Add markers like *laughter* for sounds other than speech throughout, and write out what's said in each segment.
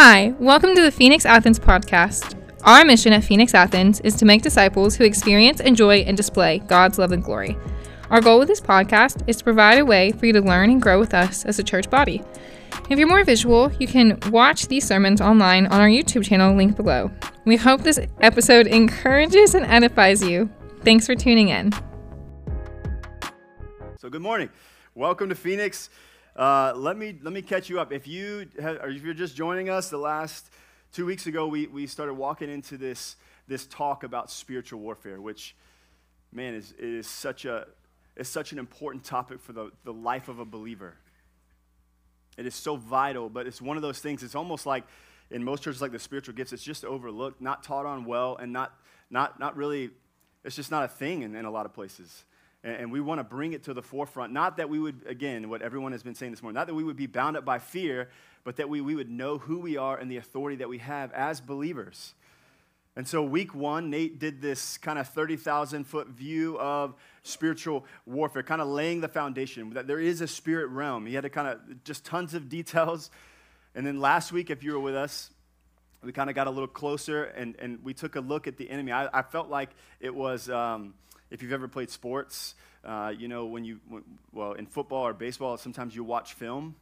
Hi, welcome to the Phoenix Athens podcast. Our mission at Phoenix Athens is to make disciples who experience, enjoy, and display God's love and glory. Our goal with this podcast is to provide a way for you to learn and grow with us as a church body. If you're more visual, you can watch these sermons online on our YouTube channel linked below. We hope this episode encourages and edifies you. Thanks for tuning in. So, good morning. Welcome to Phoenix. Uh, let me let me catch you up. If you have, or if you're just joining us, the last two weeks ago we, we started walking into this this talk about spiritual warfare, which man is is such a is such an important topic for the, the life of a believer. It is so vital, but it's one of those things. It's almost like in most churches, like the spiritual gifts, it's just overlooked, not taught on well, and not not not really. It's just not a thing in, in a lot of places. And we want to bring it to the forefront. Not that we would, again, what everyone has been saying this morning, not that we would be bound up by fear, but that we, we would know who we are and the authority that we have as believers. And so, week one, Nate did this kind of 30,000 foot view of spiritual warfare, kind of laying the foundation that there is a spirit realm. He had to kind of just tons of details. And then last week, if you were with us, we kind of got a little closer and, and we took a look at the enemy. I, I felt like it was. Um, if you've ever played sports, uh, you know, when you, well, in football or baseball, sometimes you watch film,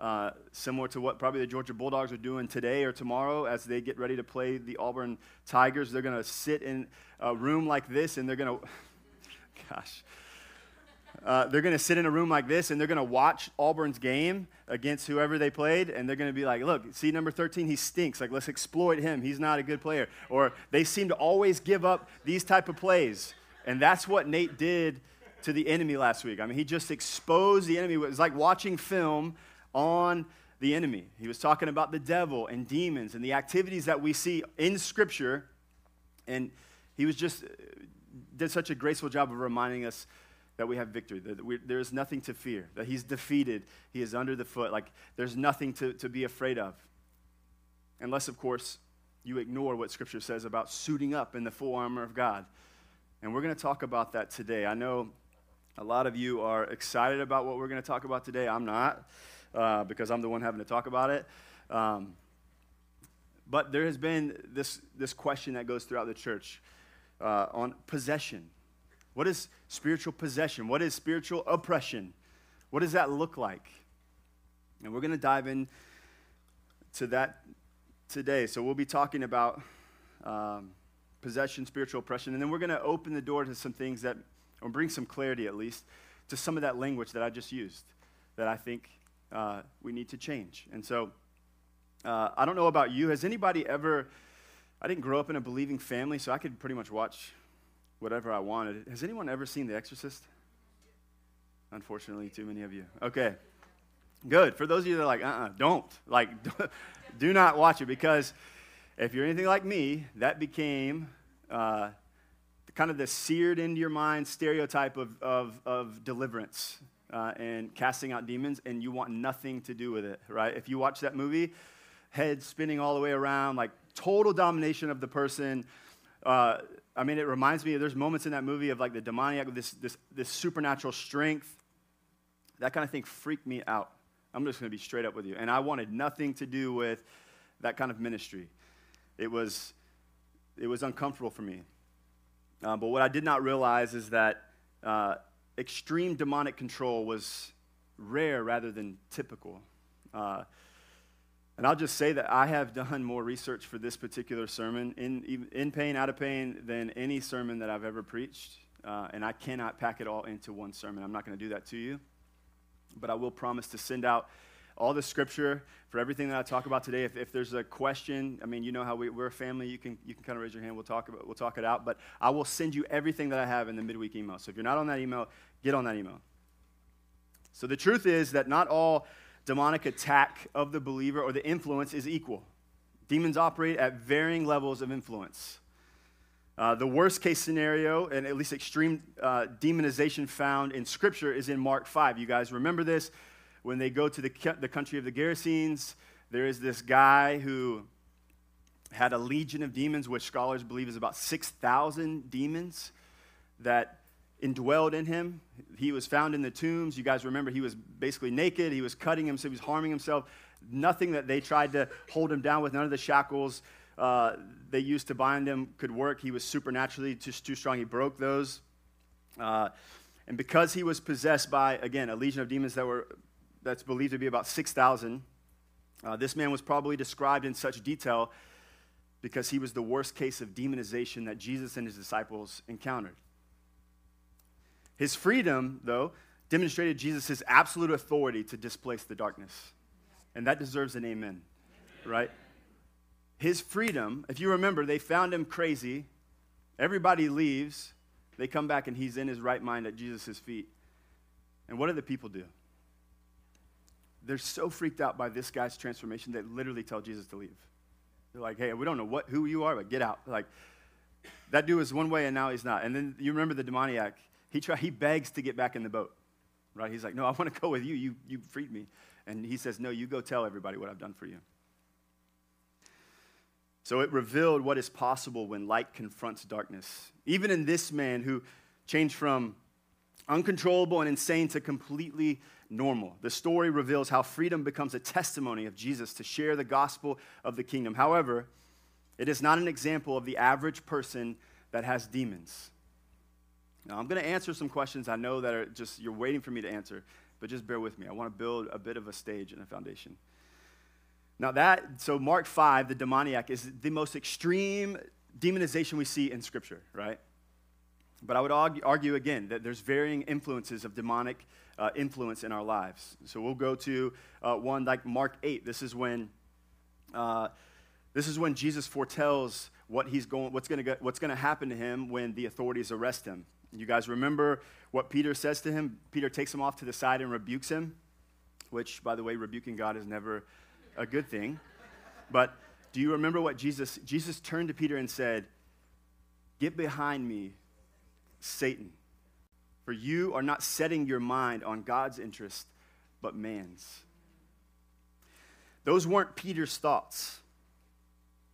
uh, similar to what probably the Georgia Bulldogs are doing today or tomorrow as they get ready to play the Auburn Tigers. They're going to sit in a room like this and they're going *laughs* to, gosh, uh, they're going to sit in a room like this and they're going to watch Auburn's game against whoever they played and they're going to be like, look, see number 13, he stinks. Like, let's exploit him. He's not a good player. Or they seem to always give up these type of plays. And that's what Nate did to the enemy last week. I mean, he just exposed the enemy. It was like watching film on the enemy. He was talking about the devil and demons and the activities that we see in Scripture. And he was just uh, did such a graceful job of reminding us that we have victory, that we, there is nothing to fear, that he's defeated, he is under the foot, like there's nothing to, to be afraid of. Unless, of course, you ignore what Scripture says about suiting up in the full armor of God and we're going to talk about that today. I know a lot of you are excited about what we're going to talk about today. I'm not, uh, because I'm the one having to talk about it. Um, but there has been this, this question that goes throughout the church uh, on possession. What is spiritual possession? What is spiritual oppression? What does that look like? And we're going to dive in to that today. So we'll be talking about um, possession, spiritual oppression. And then we're going to open the door to some things that, or bring some clarity at least, to some of that language that I just used that I think uh, we need to change. And so, uh, I don't know about you. Has anybody ever, I didn't grow up in a believing family, so I could pretty much watch whatever I wanted. Has anyone ever seen The Exorcist? Unfortunately, too many of you. Okay. Good. For those of you that are like, uh uh-uh, uh, do not Like, *laughs* do not watch it because if you're anything like me, that became uh, kind of the seared into your mind stereotype of, of, of deliverance uh, and casting out demons, and you want nothing to do with it, right? If you watch that movie, head spinning all the way around, like total domination of the person. Uh, I mean, it reminds me, there's moments in that movie of like the demoniac, this, this, this supernatural strength. That kind of thing freaked me out. I'm just going to be straight up with you. And I wanted nothing to do with that kind of ministry. It was, it was uncomfortable for me. Uh, but what I did not realize is that uh, extreme demonic control was rare rather than typical. Uh, and I'll just say that I have done more research for this particular sermon in, in pain, out of pain, than any sermon that I've ever preached. Uh, and I cannot pack it all into one sermon. I'm not going to do that to you. But I will promise to send out all the scripture for everything that I talk about today. If, if there's a question, I mean, you know how we, are a family. You can, you can kind of raise your hand. We'll talk, about, we'll talk it out. But I will send you everything that I have in the midweek email. So if you're not on that email, get on that email. So the truth is that not all demonic attack of the believer or the influence is equal. Demons operate at varying levels of influence. Uh, the worst case scenario, and at least extreme uh, demonization found in Scripture, is in Mark 5. You guys remember this? When they go to the, the country of the Gerasenes, there is this guy who had a legion of demons, which scholars believe is about 6,000 demons that indwelled in him. He was found in the tombs. You guys remember he was basically naked. He was cutting himself. He was harming himself. Nothing that they tried to hold him down with, none of the shackles uh, they used to bind him could work. He was supernaturally just too strong. He broke those. Uh, and because he was possessed by, again, a legion of demons that were, that's believed to be about 6,000, uh, this man was probably described in such detail because he was the worst case of demonization that Jesus and his disciples encountered. His freedom, though, demonstrated Jesus' absolute authority to displace the darkness. And that deserves an amen, right? His freedom, if you remember, they found him crazy. Everybody leaves. They come back and he's in his right mind at Jesus' feet. And what do the people do? They're so freaked out by this guy's transformation they literally tell Jesus to leave. They're like, hey, we don't know what, who you are, but get out. Like, that dude was one way and now he's not. And then you remember the demoniac. He, try, he begs to get back in the boat, right? He's like, no, I want to go with you. You, you freed me. And he says, no, you go tell everybody what I've done for you. So it revealed what is possible when light confronts darkness. Even in this man who changed from uncontrollable and insane to completely normal. The story reveals how freedom becomes a testimony of Jesus to share the gospel of the kingdom. However, it is not an example of the average person that has demons. Now, I'm going to answer some questions I know that are just you're waiting for me to answer, but just bear with me. I want to build a bit of a stage and a foundation. Now, that, so Mark 5, the demoniac, is the most extreme demonization we see in Scripture, right? But I would argue, again that there's varying influences of demonic uh, influence in our lives. So we'll go to uh, one like Mark 8. This is when. Uh, this is when Jesus foretells what he's going, what's going to what's going to happen to him when the authorities arrest him. You guys remember what Peter says to him? Peter takes him off to the side and rebukes him, which, by the way, rebuking God is never a good thing. But do you remember what Jesus Jesus turned to Peter and said, "Get behind me, Satan, for you are not setting your mind on God's interest, but man's." Those weren't Peter's thoughts,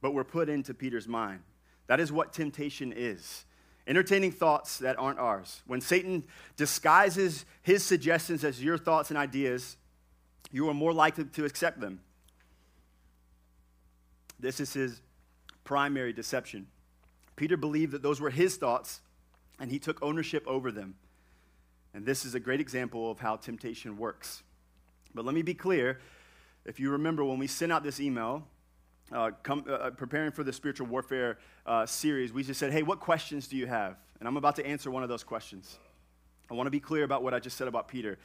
but were put into Peter's mind. That is what temptation is entertaining thoughts that aren't ours. When Satan disguises his suggestions as your thoughts and ideas, you are more likely to accept them. This is his primary deception. Peter believed that those were his thoughts, and he took ownership over them. And this is a great example of how temptation works. But let me be clear if you remember when we sent out this email, uh, come, uh, uh, preparing for the spiritual warfare uh, series, we just said, hey, what questions do you have? And I'm about to answer one of those questions. I want to be clear about what I just said about Peter.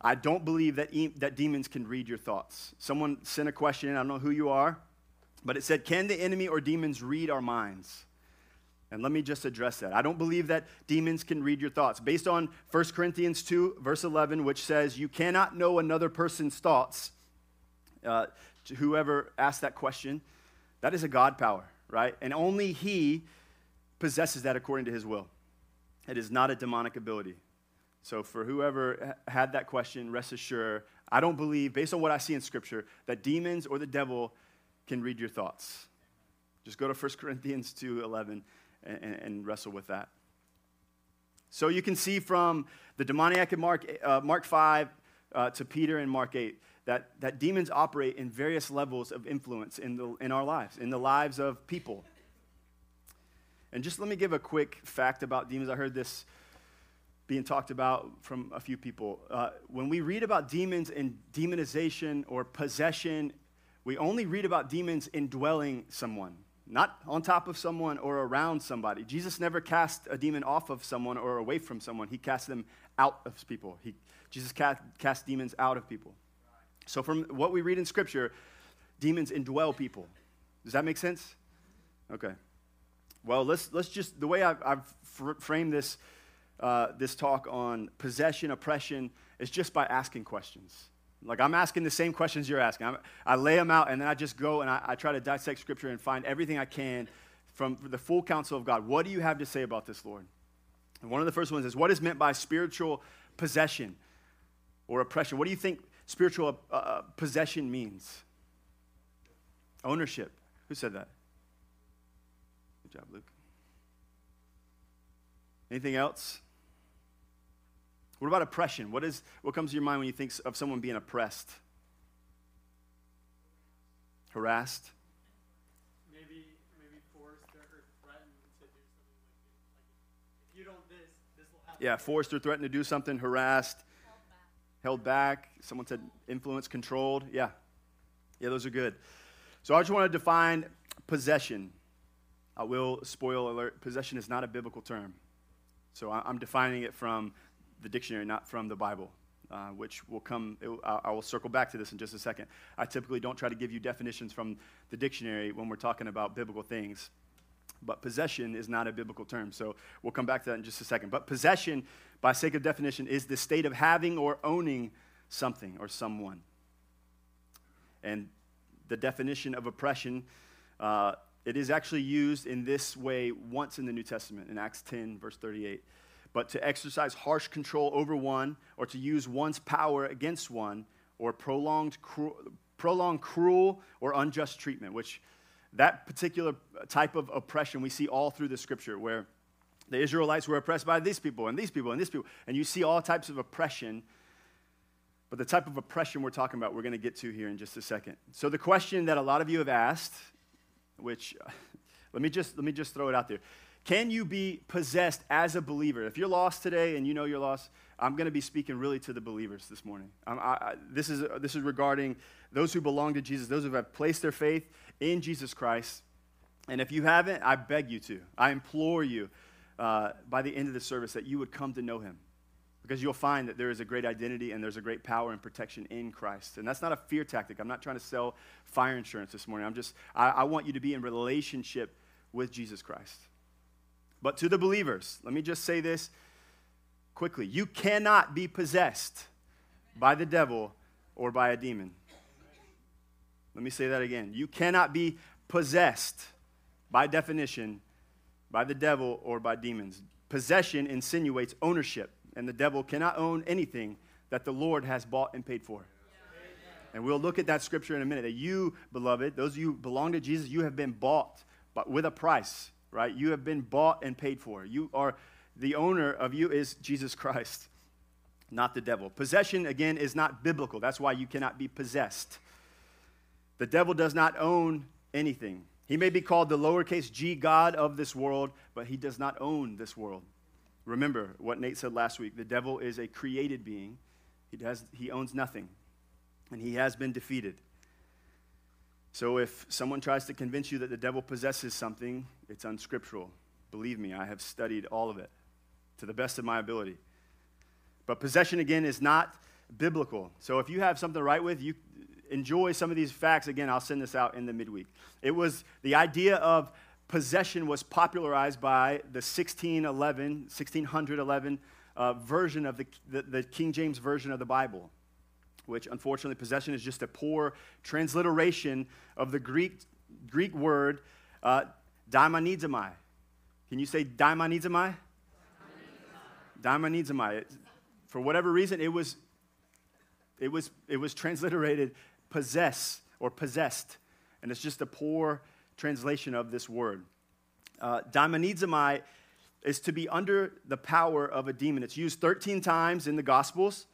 I don't believe that, e- that demons can read your thoughts. Someone sent a question in, I don't know who you are, but it said, Can the enemy or demons read our minds? And let me just address that. I don't believe that demons can read your thoughts. Based on 1 Corinthians 2, verse 11, which says, You cannot know another person's thoughts. Uh, whoever asked that question, that is a God power, right? And only He possesses that according to His will. It is not a demonic ability. So, for whoever had that question, rest assured, I don't believe, based on what I see in Scripture, that demons or the devil can read your thoughts. Just go to 1 Corinthians 2 11 and, and wrestle with that. So you can see from the demoniac in Mark, uh, Mark 5 uh, to Peter in Mark 8 that, that demons operate in various levels of influence in, the, in our lives, in the lives of people. And just let me give a quick fact about demons. I heard this being talked about from a few people. Uh, when we read about demons and demonization or possession we only read about demons indwelling someone, not on top of someone or around somebody. Jesus never cast a demon off of someone or away from someone, he cast them out of people. He, Jesus cast, cast demons out of people. So, from what we read in Scripture, demons indwell people. Does that make sense? Okay. Well, let's, let's just, the way I've, I've fr- framed this, uh, this talk on possession, oppression, is just by asking questions. Like I'm asking the same questions you're asking. I'm, i lay them out and then I just go and I, I, try to dissect scripture and find everything I can from the full counsel of God. What do you have to say about this, Lord? And one of the first ones is what is meant by spiritual possession or oppression? What do you think spiritual uh, uh possession means? Ownership. Who said that? Good job, Luke. Anything else? What about oppression? What, is, what comes to your mind when you think of someone being oppressed? Harassed. maybe maybe forced or, threatened to do something like, like if you don't this, this will happen. Yeah, forced or threatened to do something, harassed, held back. Someone said influence, controlled. Yeah. Yeah, those are good. So I just want to define possession. I will spoil alert possession is not a biblical term. So I'm defining it from the dictionary, not from the Bible, uh, which will come, it, I will circle back to this in just a second. I typically don't try to give you definitions from the dictionary when we're talking about biblical things. But possession is not a biblical term. So we'll come back to that in just a second. But possession, by sake of definition, is the state of having or owning something or someone. And the definition of oppression, uh, it is actually used in this way once in the New Testament, in Acts 10, verse 38. But to exercise harsh control over one, or to use one's power against one, or prolonged, cru- prolonged cruel or unjust treatment, which that particular type of oppression we see all through the scripture, where the Israelites were oppressed by these people and these people and these people. And you see all types of oppression. But the type of oppression we're talking about, we're going to get to here in just a second. So the question that a lot of you have asked, which *laughs* let me just let me just throw it out there. Can you be possessed as a believer? If you're lost today and you know you're lost, I'm going to be speaking really to the believers this morning. I, I, this, is, this is regarding those who belong to Jesus, those who have placed their faith in Jesus Christ. And if you haven't, I beg you to. I implore you uh, by the end of the service that you would come to know him. Because you'll find that there is a great identity and there's a great power and protection in Christ. And that's not a fear tactic. I'm not trying to sell fire insurance this morning. I'm just, I, I want you to be in relationship with Jesus Christ. But to the believers, let me just say this quickly. You cannot be possessed by the devil or by a demon. Let me say that again. You cannot be possessed by definition by the devil or by demons. Possession insinuates ownership, and the devil cannot own anything that the Lord has bought and paid for. And we'll look at that scripture in a minute. That you, beloved, those of you who belong to Jesus, you have been bought, but with a price, right? You have been bought and paid for. You are the owner of you is Jesus Christ, not the devil. Possession, again, is not biblical. That's why you cannot be possessed. The devil does not own anything. He may be called the lowercase g God of this world, but he does not own this world. Remember what Nate said last week the devil is a created being, he, does, he owns nothing, and he has been defeated. So if someone tries to convince you that the devil possesses something, it's unscriptural. Believe me, I have studied all of it to the best of my ability. But possession, again, is not biblical. So if you have something to write with, you enjoy some of these facts. Again, I'll send this out in the midweek. It was the idea of possession was popularized by the 1611, 1611 uh, version of the, the, the King James Version of the Bible which unfortunately possession is just a poor transliteration of the Greek, Greek word uh, daimonizomai. Can you say daimonizomai? Daimonizomai. For whatever reason, it was, it was, it was transliterated possess or possessed. And it's just a poor translation of this word. Uh, daimonizomai is to be under the power of a demon. It's used 13 times in the Gospels.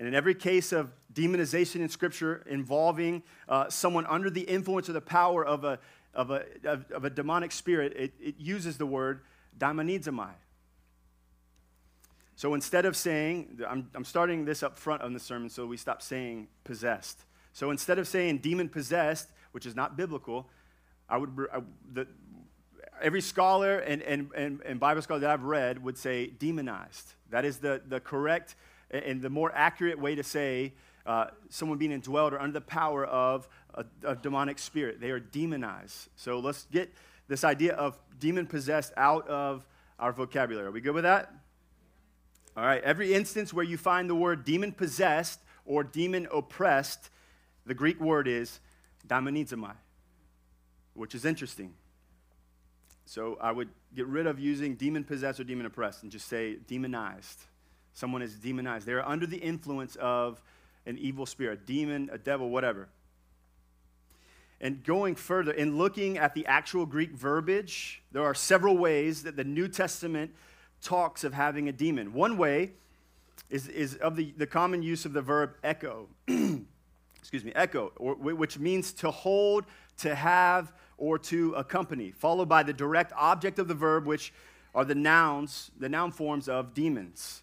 And in every case of demonization in Scripture involving uh, someone under the influence or the power of a, of a, of, of a demonic spirit, it, it uses the word daimonizomai. So instead of saying, I'm, I'm starting this up front on the sermon so we stop saying possessed. So instead of saying demon possessed, which is not biblical, I would, I, the, every scholar and, and, and, and Bible scholar that I've read would say demonized. That is the, the correct and the more accurate way to say uh, someone being indwelled or under the power of a, a, demonic spirit. They are demonized. So let's get this idea of demon possessed out of our vocabulary. Are we good with that? All right. Every instance where you find the word demon possessed or demon oppressed, the Greek word is daimonizomai, which is interesting. So I would get rid of using demon possessed or demon oppressed and just say demonized. Someone is demonized. They're under the influence of an evil spirit, a demon, a devil, whatever. And going further, in looking at the actual Greek verbiage, there are several ways that the New Testament talks of having a demon. One way is, is of the, the common use of the verb echo. *clears throat* excuse me, echo, or, which means to hold, to have, or to accompany, followed by the direct object of the verb, which are the nouns, the noun forms of demons.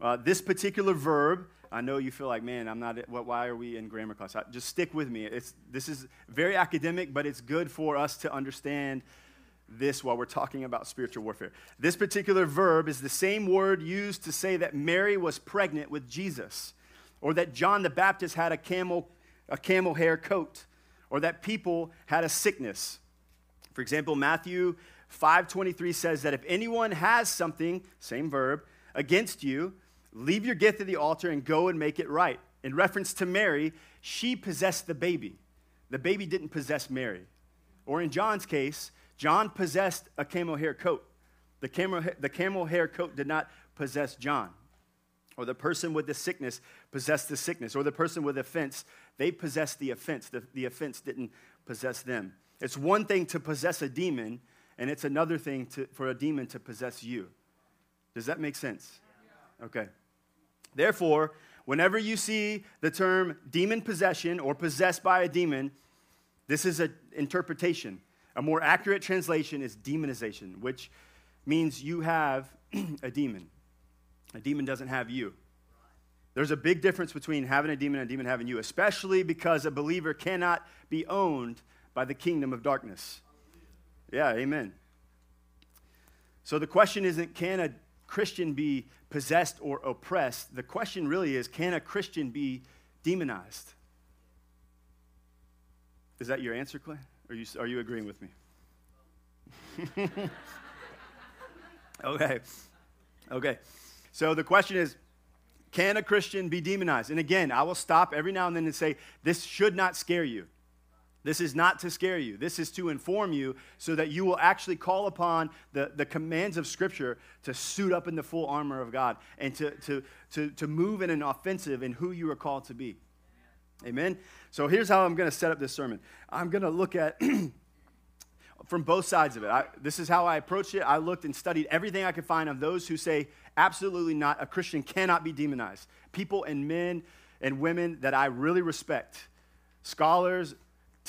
Uh, this particular verb, I know you feel like, man, I'm not, what, why are we in grammar class? Just stick with me. It's, this is very academic, but it's good for us to understand this while we're talking about spiritual warfare. This particular verb is the same word used to say that Mary was pregnant with Jesus, or that John the Baptist had a camel, a camel hair coat, or that people had a sickness. For example, Matthew 5:23 says that if anyone has something, same verb, against you, leave your gift at the altar and go and make it right. In reference to Mary, she possessed the baby. The baby didn't possess Mary. Or in John's case, John possessed a camel hair coat. The camel, the camel hair coat did not possess John. Or the person with the sickness possessed the sickness. Or the person with offense, they possessed the offense. The, the offense didn't possess them. It's one thing to possess a demon, and it's another thing to, for a demon to possess you. Does that make sense? Okay. Therefore, whenever you see the term demon possession or possessed by a demon, this is an interpretation. A more accurate translation is demonization, which means you have *clears throat* a demon. A demon doesn't have you. There's a big difference between having a demon and a demon having you, especially because a believer cannot be owned by the kingdom of darkness. Yeah, amen. So the question isn't can a Christian be possessed or oppressed? The question really is can a Christian be demonized? Is that your answer, Clay? Are you, are you agreeing with me? *laughs* okay. Okay. So the question is can a Christian be demonized? And again, I will stop every now and then and say this should not scare you. This is not to scare you. This is to inform you so that you will actually call upon the, the commands of Scripture to suit up in the full armor of God and to, to, to, to move in an offensive in who you are called to be. Amen? So here's how I'm going to set up this sermon I'm going to look at *clears throat* from both sides of it. I, this is how I approached it. I looked and studied everything I could find of those who say absolutely not, a Christian cannot be demonized. People and men and women that I really respect, scholars,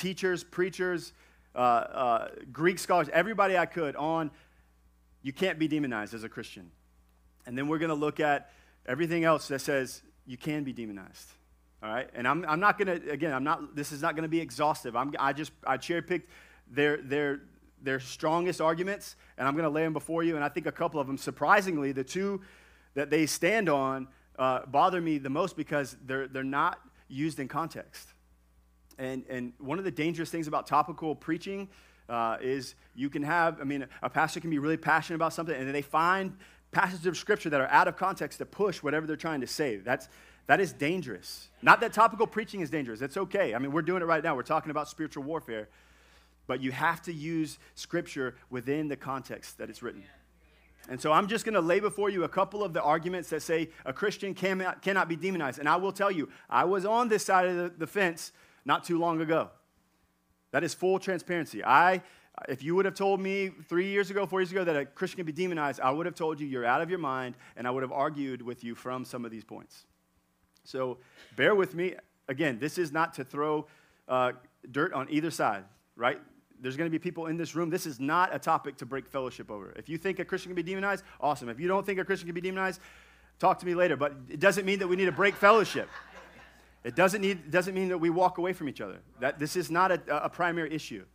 teachers, preachers, uh, uh, Greek scholars, everybody I could on you can't be demonized as a Christian. And then we're going to look at everything else that says you can be demonized. All right? And I'm, I'm not going to, again, I'm not, this is not going to be exhaustive. I'm, I just, I cherry picked their, their, their strongest arguments, and I'm going to lay them before you. And I think a couple of them, surprisingly, the two that they stand on uh, bother me the most because they're, they're not used in context. And, and one of the dangerous things about topical preaching uh, is you can have, I mean, a pastor can be really passionate about something, and then they find passages of scripture that are out of context to push whatever they're trying to say. That's, that is dangerous. Not that topical preaching is dangerous. It's okay. I mean, we're doing it right now. We're talking about spiritual warfare. But you have to use scripture within the context that it's written. And so I'm just going to lay before you a couple of the arguments that say a Christian cannot, cannot be demonized. And I will tell you, I was on this side of the, the fence not too long ago. That is full transparency. I, if you would have told me three years ago, four years ago, that a Christian can be demonized, I would have told you you're out of your mind, and I would have argued with you from some of these points. So bear with me. Again, this is not to throw uh, dirt on either side, right? There's going to be people in this room. This is not a topic to break fellowship over. If you think a Christian can be demonized, awesome. If you don't think a Christian can be demonized, talk to me later. But it doesn't mean that we need to break fellowship. It doesn't, need, doesn't mean that we walk away from each other. That, this is not a, a primary issue.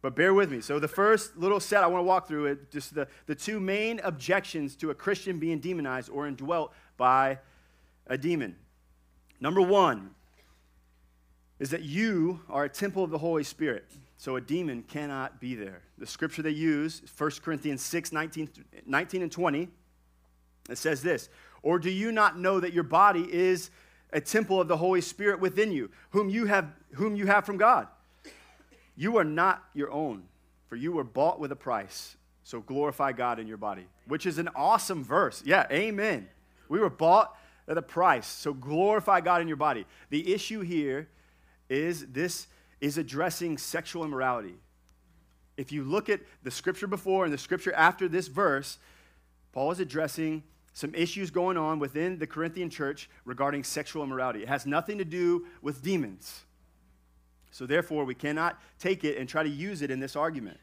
But bear with me. So, the first little set I want to walk through it, just the, the two main objections to a Christian being demonized or indwelt by a demon. Number one is that you are a temple of the Holy Spirit. So a demon cannot be there. The scripture they use, 1 Corinthians 6 19, 19 and 20, it says this Or do you not know that your body is a temple of the Holy Spirit within you, whom you have, whom you have from God. You are not your own, for you were bought with a price. So glorify God in your body, which is an awesome verse. Yeah, amen. We were bought at a price. So glorify God in your body. The issue here is this is addressing sexual immorality. If you look at the scripture before and the scripture after this verse, Paul is addressing some issues going on within the Corinthian church regarding sexual immorality. It has nothing to do with demons. So, therefore, we cannot take it and try to use it in this argument.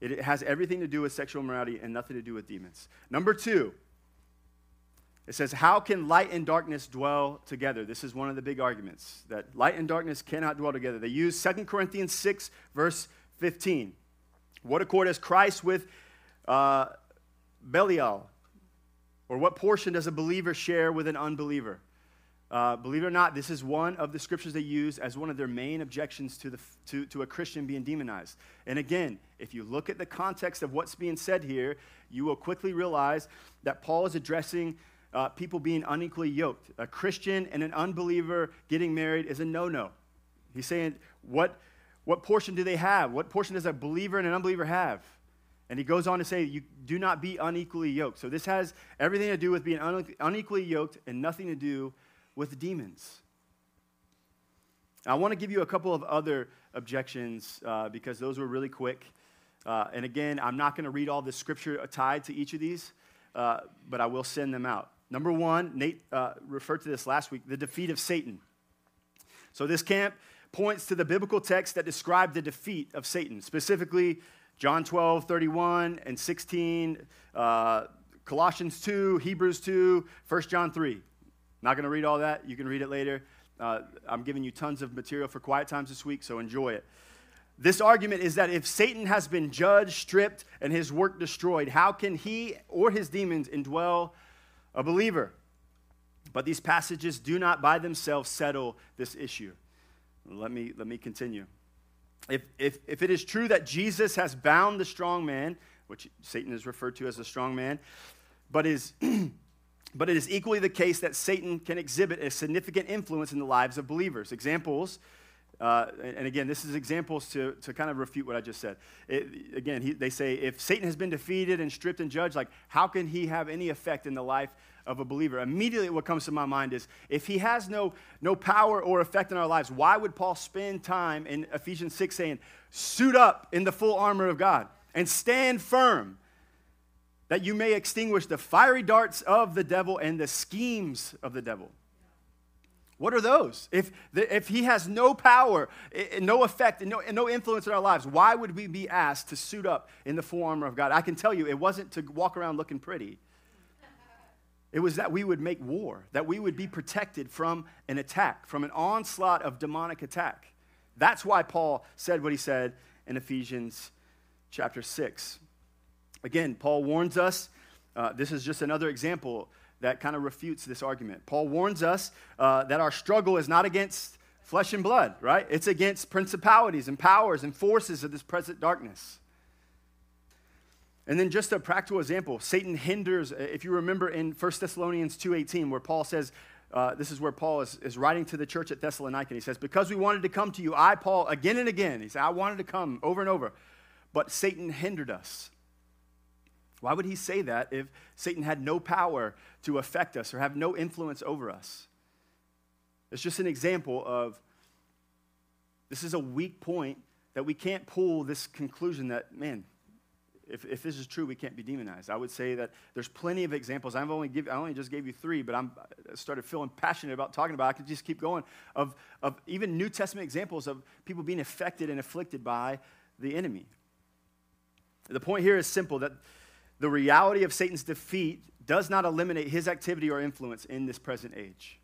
It has everything to do with sexual immorality and nothing to do with demons. Number two, it says, How can light and darkness dwell together? This is one of the big arguments that light and darkness cannot dwell together. They use 2 Corinthians 6, verse 15. What accord has Christ with uh, Belial? Or what portion does a believer share with an unbeliever? Uh, believe it or not, this is one of the scriptures they use as one of their main objections to, the, to, to a Christian being demonized. And again, if you look at the context of what's being said here, you will quickly realize that Paul is addressing uh, people being unequally yoked. A Christian and an unbeliever getting married is a no no. He's saying, what, what portion do they have? What portion does a believer and an unbeliever have? And he goes on to say, You do not be unequally yoked. So this has everything to do with being unequally yoked and nothing to do with demons. I want to give you a couple of other objections uh, because those were really quick. Uh, and again, I'm not going to read all the scripture tied to each of these, uh, but I will send them out. Number one, Nate uh, referred to this last week the defeat of Satan. So this camp points to the biblical text that describe the defeat of Satan, specifically John 12, 31 and 16, uh, Colossians 2, Hebrews 2, 1 John 3. Not going to read all that. You can read it later. Uh, I'm giving you tons of material for quiet times this week, so enjoy it. This argument is that if Satan has been judged, stripped, and his work destroyed, how can he or his demons indwell a believer? But these passages do not by themselves settle this issue. Let me, let me continue. If, if, if it is true that Jesus has bound the strong man, which Satan is referred to as the strong man, but is *clears throat* But it is equally the case that Satan can exhibit a significant influence in the lives of believers. Examples, uh, and again, this is examples to, to kind of refute what I just said. It, again, he, they say if Satan has been defeated and stripped and judged, like how can he have any effect in the life of a believer? Immediately, what comes to my mind is if he has no, no power or effect in our lives, why would Paul spend time in Ephesians 6 saying, suit up in the full armor of God and stand firm? that you may extinguish the fiery darts of the devil and the schemes of the devil. What are those? If, the, if he has no power, no effect, no, and no influence in our lives, why would we be asked to suit up in the full armor of God? I can tell you, it wasn't to walk around looking pretty. It was that we would make war, that we would be protected from an attack, from an onslaught of demonic attack. That's why Paul said what he said in Ephesians chapter 6. Again, Paul warns us. Uh, this is just another example that kind of refutes this argument. Paul warns us uh, that our struggle is not against flesh and blood, right? It's against principalities and powers and forces of this present darkness. And then just a practical example, Satan hinders, uh, if you remember in 1 Thessalonians 2.18, where Paul says, uh, this is where Paul is, is writing to the church at Thessalonica. And he says, Because we wanted to come to you, I, Paul, again and again, he said, I wanted to come over and over, but Satan hindered us. Why would he say that if Satan had no power to affect us or have no influence over us? It's just an example of this is a weak point that we can't pull this conclusion that, man, if, if this is true, we can't be demonized. I would say that there's plenty of examples. I've only give, I only just gave you three, but I'm, I started feeling passionate about talking about. It. I could just keep going of, of even New Testament examples of people being affected and afflicted by the enemy. The point here is simple that the reality of Satan's defeat does not eliminate his activity or influence in this present age.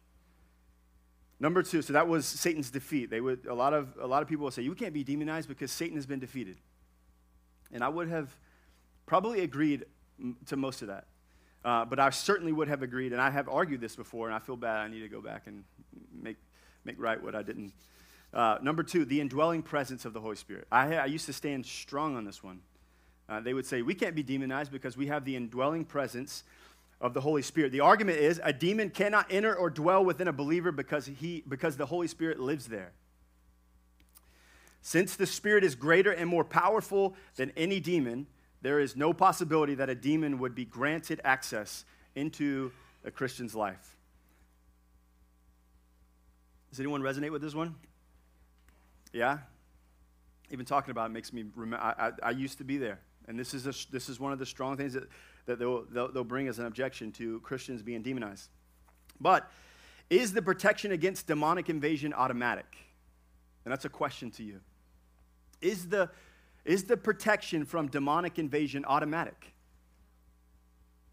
Number two, so that was Satan's defeat. They would, a, lot of, a lot of people will say, you can't be demonized because Satan has been defeated. And I would have probably agreed to most of that. Uh, but I certainly would have agreed, and I have argued this before, and I feel bad. I need to go back and make, make right what I didn't. Uh, number two, the indwelling presence of the Holy Spirit. I, I used to stand strong on this one. Uh, they would say, We can't be demonized because we have the indwelling presence of the Holy Spirit. The argument is a demon cannot enter or dwell within a believer because, he, because the Holy Spirit lives there. Since the Spirit is greater and more powerful than any demon, there is no possibility that a demon would be granted access into a Christian's life. Does anyone resonate with this one? Yeah? Even talking about it makes me remember. I, I, I used to be there. And this is, a, this is one of the strong things that that they'll, they'll, they'll bring as an objection to Christians being demonized. But is the protection against demonic invasion automatic? And that's a question to you. Is the, is the protection from demonic invasion automatic?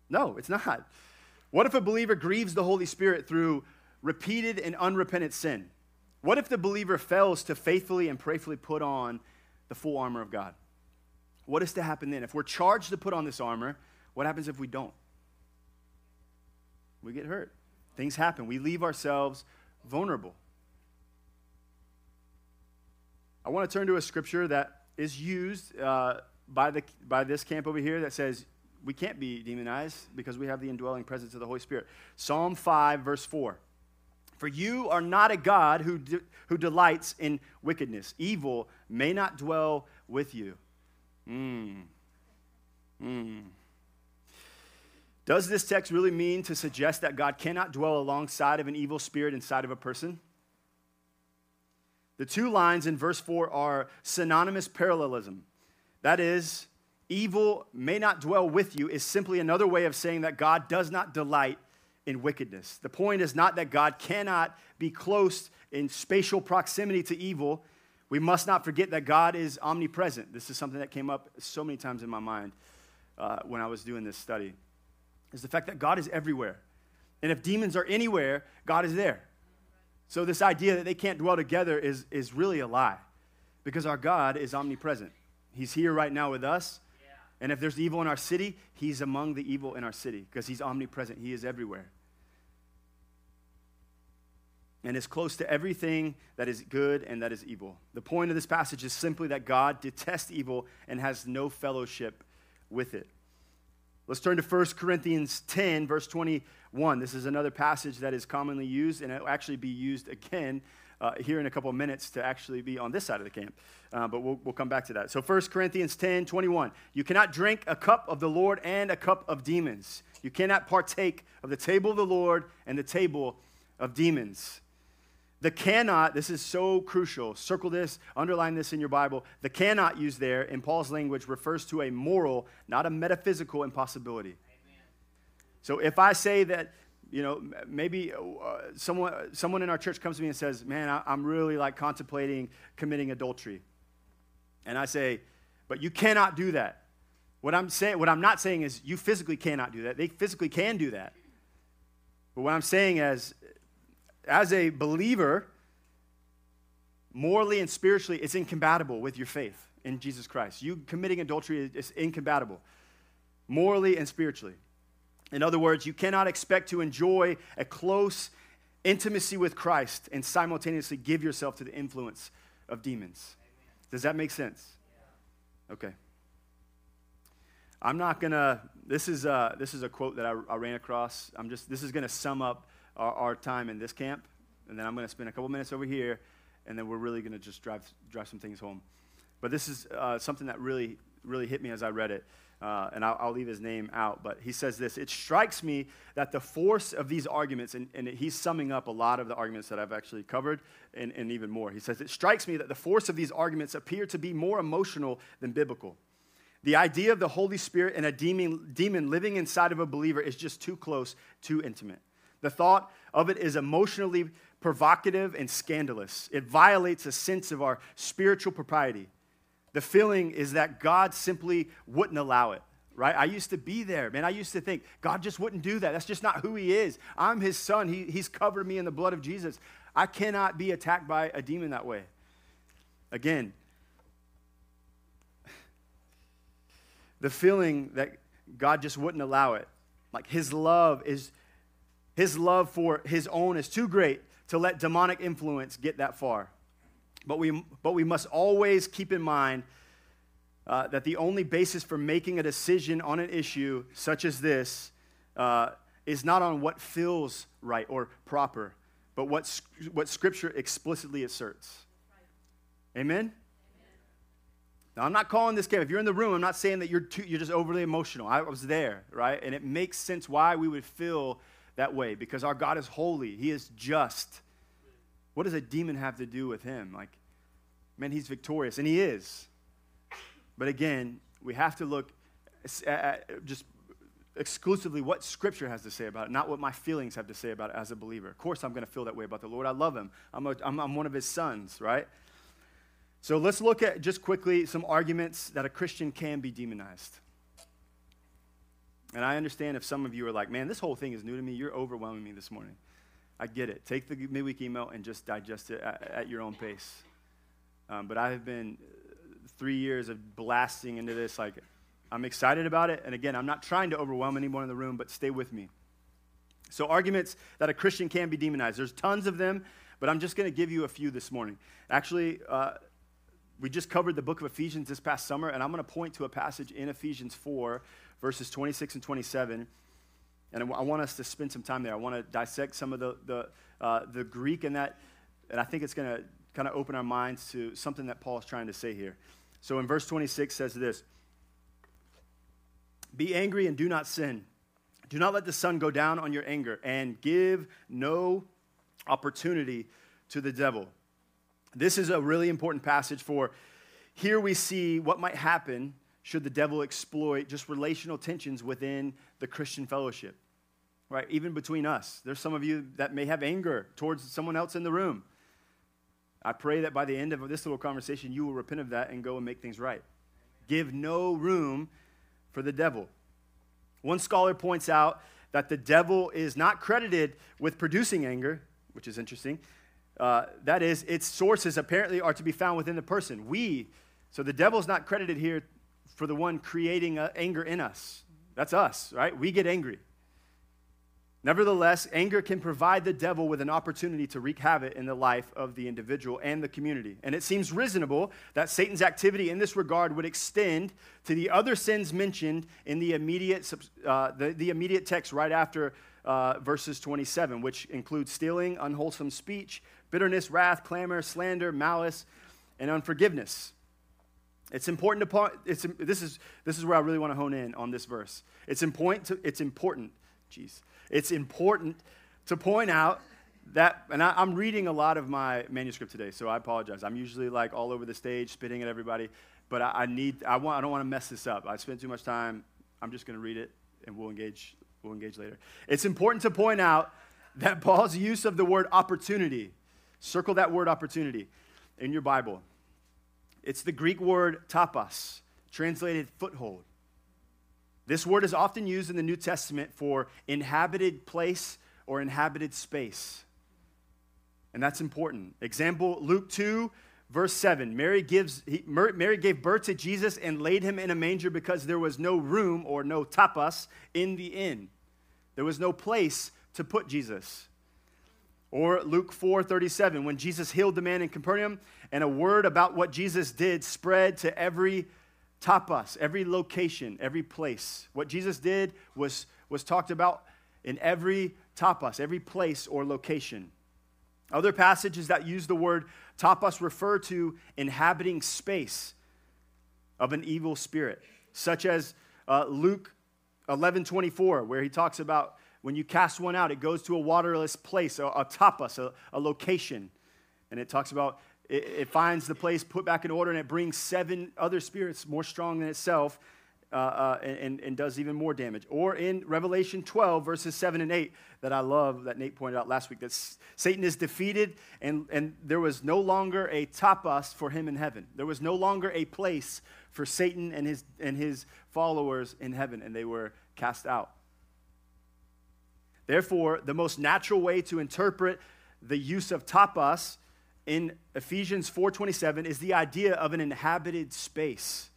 No, it's not. What if a believer grieves the Holy Spirit through repeated and unrepentant sin? What if the believer fails to faithfully and prayerfully put on the full armor of God? What is to happen then? If we're charged to put on this armor, what happens if we don't? We get hurt. Things happen. We leave ourselves vulnerable. I want to turn to a scripture that is used uh, by, the, by this camp over here that says we can't be demonized because we have the indwelling presence of the Holy Spirit. Psalm 5, verse 4. For you are not a God who, de- who delights in wickedness. Evil may not dwell with you. Mm. Mm. Does this text really mean to suggest that God cannot dwell alongside of an evil spirit inside of a person? The two lines in verse 4 are synonymous parallelism. That is, evil may not dwell with you is simply another way of saying that God does not delight in wickedness. The point is not that God cannot be close in spatial proximity to evil. We must not forget that God is omnipresent. This is something that came up so many times in my mind uh, when I was doing this study. Is the fact that God is everywhere. And if demons are anywhere, God is there. So, this idea that they can't dwell together is, is really a lie because our God is omnipresent. He's here right now with us. And if there's evil in our city, He's among the evil in our city because He's omnipresent. He is everywhere. And is close to everything that is good and that is evil. The point of this passage is simply that God detests evil and has no fellowship with it. Let's turn to 1 Corinthians 10, verse 21. This is another passage that is commonly used, and it will actually be used again uh, here in a couple of minutes to actually be on this side of the camp. Uh, but we'll, we'll come back to that. So 1 Corinthians 10, 21. You cannot drink a cup of the Lord and a cup of demons. You cannot partake of the table of the Lord and the table of demons. The cannot, this is so crucial. Circle this, underline this in your Bible. The cannot used there in Paul's language refers to a moral, not a metaphysical impossibility. Amen. So if I say that, you know, maybe uh, someone, someone in our church comes to me and says, Man, I, I'm really like contemplating committing adultery. And I say, But you cannot do that. What I'm, saying, what I'm not saying is you physically cannot do that. They physically can do that. But what I'm saying is as a believer, morally and spiritually, it's incompatible with your faith in Jesus Christ. You committing adultery is incompatible, morally and spiritually. In other words, you cannot expect to enjoy a close intimacy with Christ and simultaneously give yourself to the influence of demons. Does that make sense? Okay. I'm not gonna. This is a, this is a quote that I, I ran across. I'm just. This is gonna sum up our, our time in this camp, and then I'm going to spend a couple minutes over here, and then we're really going to just drive, drive some things home. But this is uh, something that really, really hit me as I read it. Uh, and I'll, I'll, leave his name out, but he says this It strikes me that the force of these arguments, and, and he's summing up a lot of the arguments that I've actually covered, and, and even more. He says, It strikes me that the force of these arguments appear to be more emotional than biblical. The idea of the Holy Spirit and a demon, demon living inside of a believer is just too close, too intimate. The thought of it is emotionally provocative and scandalous. It violates a sense of our spiritual propriety. The feeling is that God simply wouldn't allow it, right? I used to be there, man. I used to think God just wouldn't do that. That's just not who He is. I'm His son, he, He's covered me in the blood of Jesus. I cannot be attacked by a demon that way. Again, the feeling that God just wouldn't allow it. Like His love is his love for his own is too great to let demonic influence get that far. But we, but we must always keep in mind uh, that the only basis for making a decision on an issue such as this uh, is not on what feels right or proper, but what, what Scripture explicitly asserts. Amen? Now, I'm not calling this game. If you're in the room, I'm not saying that you're, too, you're just overly emotional. I was there, right? And it makes sense why we would feel that way because our God is holy, He is just. What does a demon have to do with Him? Like, man, He's victorious, and He is. But again, we have to look at, just exclusively what Scripture has to say about it, not what my feelings have to say about it as a believer. Of course, I'm going to feel that way about the Lord. I love Him, I'm, a, I'm, I'm one of His sons, right? So let's look at just quickly some arguments that a Christian can be demonized. And I understand if some of you are like, man, this whole thing is new to me. You're overwhelming me this morning. I get it. Take the midweek email and just digest it at, at your own pace. Um, but I have been three years of blasting into this. Like, I'm excited about it. And again, I'm not trying to overwhelm anyone in the room, but stay with me. So, arguments that a Christian can be demonized. There's tons of them, but I'm just going to give you a few this morning. Actually, uh, we just covered the book of Ephesians this past summer, and I'm going to point to a passage in Ephesians 4, verses 26 and 27. And I want us to spend some time there. I want to dissect some of the, the, uh, the Greek in that, and I think it's going to kind of open our minds to something that Paul is trying to say here. So in verse 26 says this Be angry and do not sin. Do not let the sun go down on your anger, and give no opportunity to the devil. This is a really important passage for here we see what might happen should the devil exploit just relational tensions within the Christian fellowship, right? Even between us. There's some of you that may have anger towards someone else in the room. I pray that by the end of this little conversation, you will repent of that and go and make things right. Give no room for the devil. One scholar points out that the devil is not credited with producing anger, which is interesting, uh, that is, its sources apparently are to be found within the person. We, so the devil's not credited here for the one creating uh, anger in us. That's us, right? We get angry. Nevertheless, anger can provide the devil with an opportunity to wreak havoc in the life of the individual and the community. And it seems reasonable that Satan's activity in this regard would extend to the other sins mentioned in the immediate, uh, the, the immediate text right after uh, verses 27, which includes stealing, unwholesome speech, bitterness, wrath, clamor, slander, malice, and unforgiveness. It's important to point, it's, this, is, this is where I really want to hone in on this verse. It's important, to, it's important, jeez, it's important to point out that, and I, am reading a lot of my manuscript today, so I apologize. I'm usually like all over the stage, spitting at everybody, but I, I need, I, want, I don't want to mess this up. I spent too much time. I'm just going to read it, and we'll engage, we'll engage later. It's important to point out that Paul's use of the word opportunity Circle that word opportunity in your Bible. It's the Greek word topos, translated foothold. This word is often used in the New Testament for inhabited place or inhabited space. And that's important. Example Luke 2, verse 7. Mary, gives, he, Mary gave birth to Jesus and laid him in a manger because there was no room or no tapas in the inn. There was no place to put Jesus. Or Luke 4 37, when Jesus healed the man in Capernaum, and a word about what Jesus did spread to every topos, every location, every place. What Jesus did was, was talked about in every topos, every place or location. Other passages that use the word topos refer to inhabiting space of an evil spirit, such as uh, Luke 11 24, where he talks about when you cast one out, it goes to a waterless place, a, a topos, a, a location. And it talks about it, it, finds the place put back in order and it brings seven other spirits more strong than itself uh, uh, and, and does even more damage. Or in Revelation 12, verses 7 and 8, that I love, that Nate pointed out last week, that Satan is defeated and, and there was no longer a topos for him in heaven. There was no longer a place for Satan and his, and his followers in heaven, and they were cast out. Therefore, the most natural way to interpret the use of topos in Ephesians 4:27 is the idea of an inhabited space.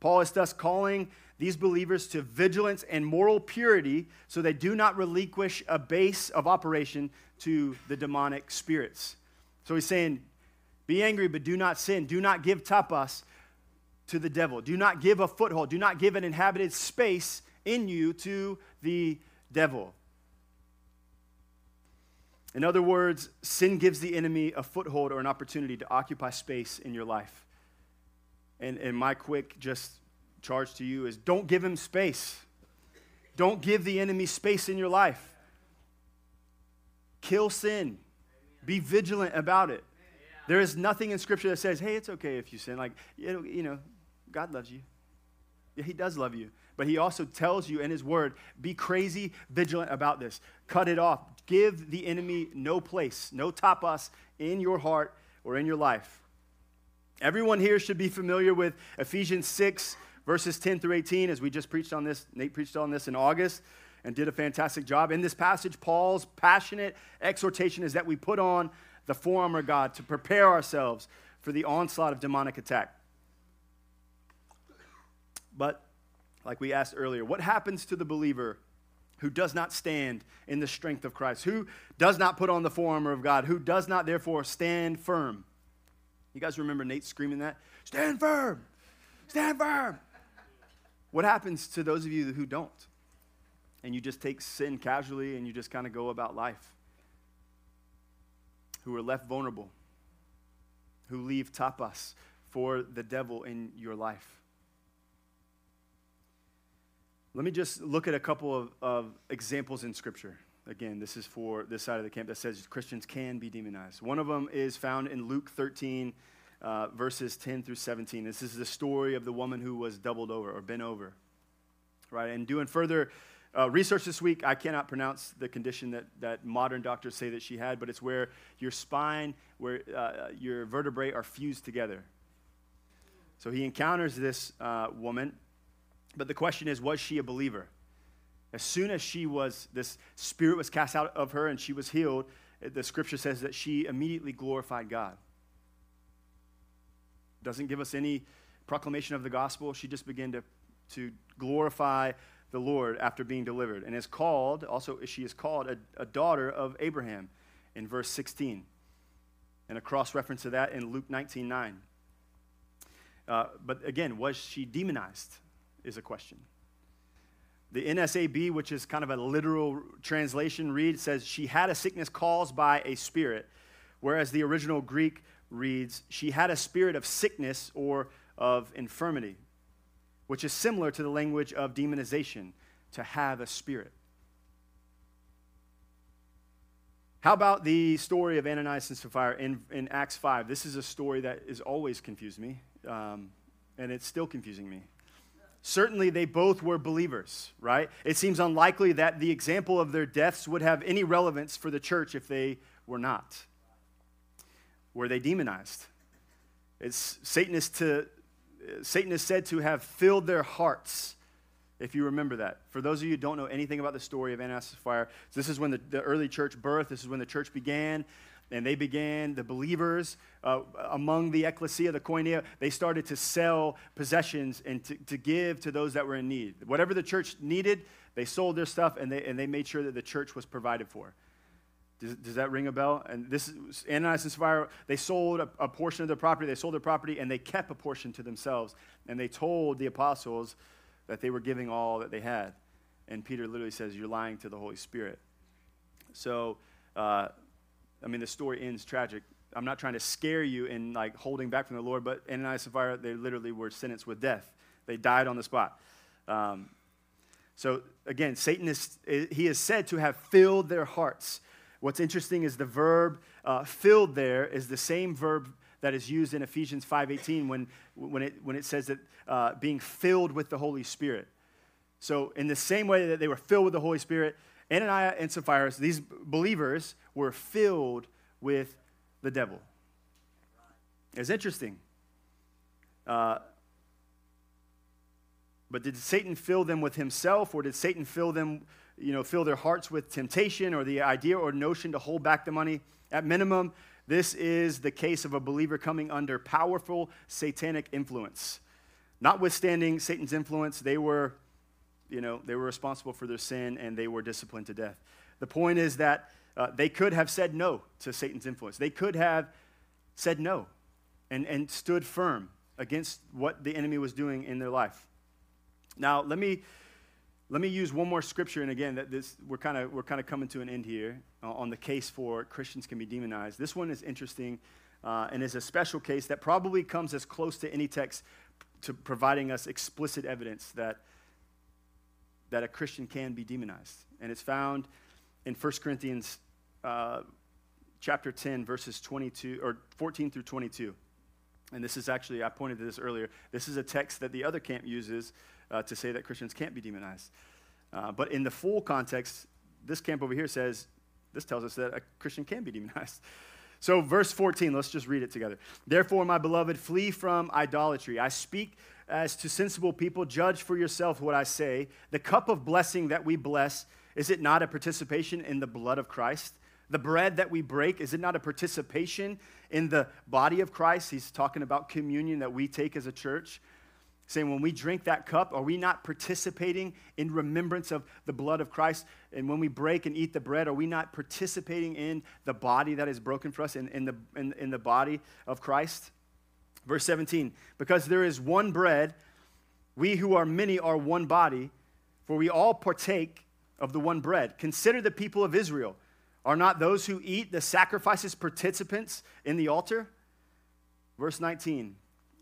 Paul is thus calling these believers to vigilance and moral purity so they do not relinquish a base of operation to the demonic spirits. So he's saying, be angry, but do not sin. Do not give topos to the devil. Do not give a foothold. Do not give an inhabited space in you to the devil. In other words, sin gives the enemy a foothold or an opportunity to occupy space in your life. And, and my quick just charge to you is don't give him space. Don't give the enemy space in your life. Kill sin. Be vigilant about it. There is nothing in Scripture that says, hey, it's okay if you sin. Like, you know, God loves you. Yeah, he does love you. But he also tells you in his word be crazy vigilant about this. Cut it off. Give the enemy no place, no topos in your heart or in your life. Everyone here should be familiar with Ephesians 6, verses 10 through 18, as we just preached on this. Nate preached on this in August and did a fantastic job. In this passage, Paul's passionate exhortation is that we put on the full armor of God to prepare ourselves for the onslaught of demonic attack. But, like we asked earlier, what happens to the believer who does not stand in the strength of Christ, who does not put on the full armor of God, who does not therefore stand firm? You guys remember Nate screaming that? Stand firm! Stand firm! What happens to those of you who don't? And you just take sin casually and you just kind of go about life? Who are left vulnerable, who leave topos for the devil in your life. Let me just look at a couple of, of examples in Scripture. Again, this is for this side of the camp that says Christians can be demonized. One of them is found in Luke 13, uh, verses 10 through 17. This is the story of the woman who was doubled over or bent over. Right? And doing further uh, research this week, I cannot pronounce the condition that, that modern doctors say that she had, but it's where your spine, where uh, your vertebrae are fused together. So he encounters this uh, woman but the question is, was she a believer? As soon as she was, this spirit was cast out of her and she was healed, the scripture says that she immediately glorified God. Doesn't give us any proclamation of the gospel. She just began to, to glorify the Lord after being delivered and is called, also, she is called a, a daughter of Abraham in verse 16. And a cross reference to that in Luke 19 9. Uh, but again, was she demonized? Is a question. The NASB, which is kind of a literal translation, reads says she had a sickness caused by a spirit, whereas the original Greek reads she had a spirit of sickness or of infirmity, which is similar to the language of demonization, to have a spirit. How about the story of Ananias and Sapphira in, in Acts 5? This is a story that has always confused me, um, and it's still confusing me. Certainly, they both were believers, right? It seems unlikely that the example of their deaths would have any relevance for the church if they were not. Were they demonized? It's, Satan, is to, Satan is said to have filled their hearts, if you remember that. For those of you who don't know anything about the story of Ananias and Sapphira, this is when the, the early church birth, this is when the church began and they began, the believers uh, among the ecclesia, the koinonia, they started to sell possessions and to, to give to those that were in need. Whatever the church needed, they sold their stuff and they, and they made sure that the church was provided for. Does, does that ring a bell? And this is Ananias and Sapphira, they sold a, a portion of their property, they sold their property, and they kept a portion to themselves. And they told the apostles that they were giving all that they had. And Peter literally says, You're lying to the Holy Spirit. So, uh, I mean, the story ends tragic. I'm not trying to scare you in like holding back from the Lord, but Ananias and Sapphira, they literally were sentenced with death. They died on the spot. Um, so again, Satan is he is said to have filled their hearts. What's interesting is the verb uh, "filled" there is the same verb that is used in Ephesians 5:18 when when it when it says that uh, being filled with the Holy Spirit. So in the same way that they were filled with the Holy Spirit, Ananias and Sapphira, these believers, were filled with the devil. It's interesting. Uh, but did Satan fill them with himself, or did Satan fill them, you know, fill their hearts with temptation or the idea or notion to hold back the money? At minimum, this is the case of a believer coming under powerful satanic influence. Notwithstanding Satan's influence, they were you know, they were responsible for their sin and they were disciplined to death. The point is that uh, they could have said no to Satan's influence. They could have said no and, and stood firm against what the enemy was doing in their life. Now, let me, let me use one more scripture, and again, that this, we're kind of we're kind of coming to an end here uh, on the case for Christians can be demonized. This one is interesting uh, and is a special case that probably comes as close to any text to providing us explicit evidence that that a Christian can be demonized. And it's found in 1 Corinthians uh, chapter 10, verses 22 or 14 through 22. And this is actually, I pointed to this earlier. This is a text that the other camp uses uh, to say that Christians can't be demonized. Uh, but in the full context, this camp over here says, this tells us that a Christian can be *laughs* demonized. So, verse 14, let's just read it together. Therefore, my beloved, flee from idolatry. I speak as to sensible people, judge for yourself what I say. The cup of blessing that we bless, is it not a participation in the blood of Christ? The bread that we break, is it not a participation in the body of Christ? He's talking about communion that we take as a church. Saying, when we drink that cup, are we not participating in remembrance of the blood of Christ? And when we break and eat the bread, are we not participating in the body that is broken for us, in, in, the, in, in the body of Christ? Verse 17, because there is one bread, we who are many are one body, for we all partake of the one bread. Consider the people of Israel. Are not those who eat the sacrifices participants in the altar? Verse 19,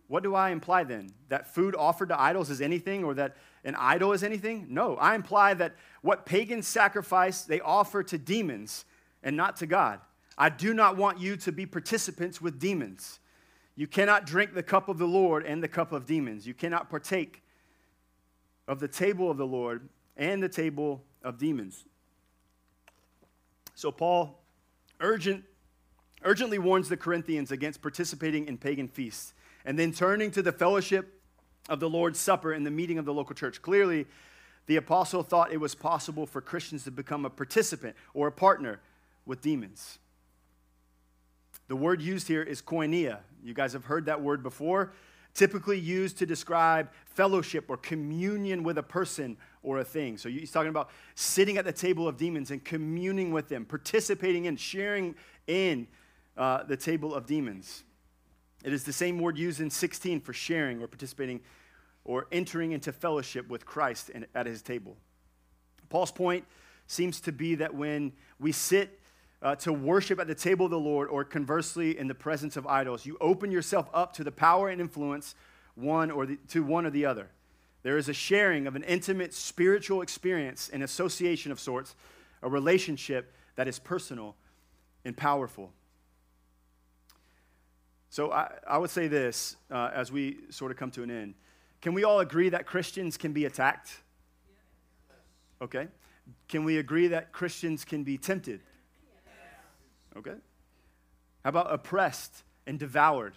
what do I imply then? That food offered to idols is anything or that an idol is anything? No, I imply that what pagans sacrifice, they offer to demons and not to God. I do not want you to be participants with demons. You cannot drink the cup of the Lord and the cup of demons. You cannot partake of the table of the Lord and the table of demons. So, Paul urgent, urgently warns the Corinthians against participating in pagan feasts and then turning to the fellowship of the Lord's Supper and the meeting of the local church. Clearly, the apostle thought it was possible for Christians to become a participant or a partner with demons. The word used here is koinonia. You guys have heard that word before. Typically used to describe fellowship or communion with a person or a thing. So he's talking about sitting at the table of demons and communing with them, participating in, sharing in uh, the table of demons. It is the same word used in 16 for sharing or participating or entering into fellowship with Christ at his table. Paul's point seems to be that when we sit uh, to worship at the table of the Lord, or conversely, in the presence of idols. You open yourself up to the power and influence one or the, to one or the other. There is a sharing of an intimate spiritual experience, an association of sorts, a relationship that is personal and powerful. So I, I would say this uh, as we sort of come to an end. Can we all agree that Christians can be attacked? Okay. Can we agree that Christians can be tempted? Okay. How about oppressed and devoured?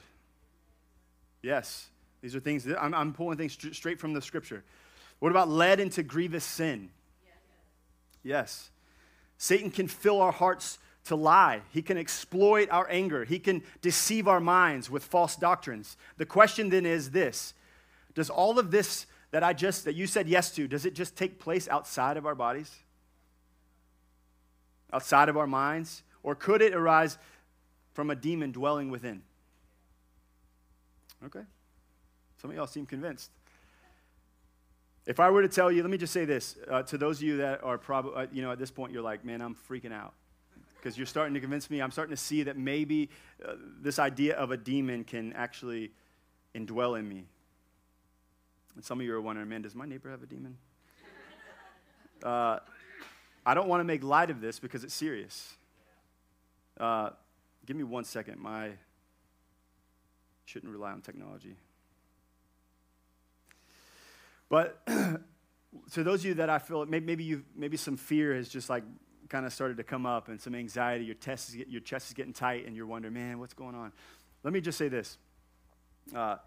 Yes. These are things that I'm, I'm pulling things straight from the scripture. What about led into grievous sin? Yes. Satan can fill our hearts to lie. He can exploit our anger. He can deceive our minds with false doctrines. The question then is this Does all of this that I just, that you said yes to, does it just take place outside of our bodies? Outside of our minds? Or could it arise from a demon dwelling within? Okay. Some of y'all seem convinced. If I were to tell you, let me just say this uh, to those of you that are probably, uh, you know, at this point, you're like, man, I'm freaking out. Because you're starting to convince me, I'm starting to see that maybe uh, this idea of a demon can actually indwell in me. And some of you are wondering, man, does my neighbor have a demon? Uh, I don't want to make light of this because it's serious. Uh, give me one second. My shouldn't rely on technology. But *clears throat* to those of you that I feel maybe you maybe some fear has just like kind of started to come up and some anxiety. Your chest is your chest is getting tight, and you're wondering, man, what's going on? Let me just say this. Uh,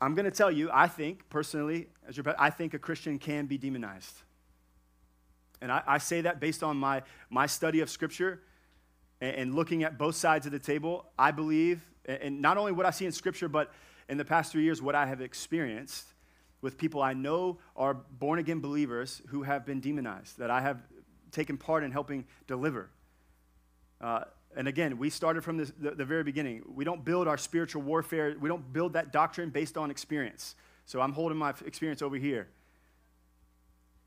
I'm going to tell you, I think personally, as your, I think a Christian can be demonized. And I, I say that based on my, my study of Scripture and, and, looking at both sides of the table. I believe, and not only what I see in Scripture, but in the past three years, what I have experienced with people I know are born again believers who have been demonized, that I have taken part in helping deliver. Uh, and again, we started from this, the, the very beginning. We don't build our spiritual warfare, we don't build that doctrine based on experience. So I'm holding my experience over here.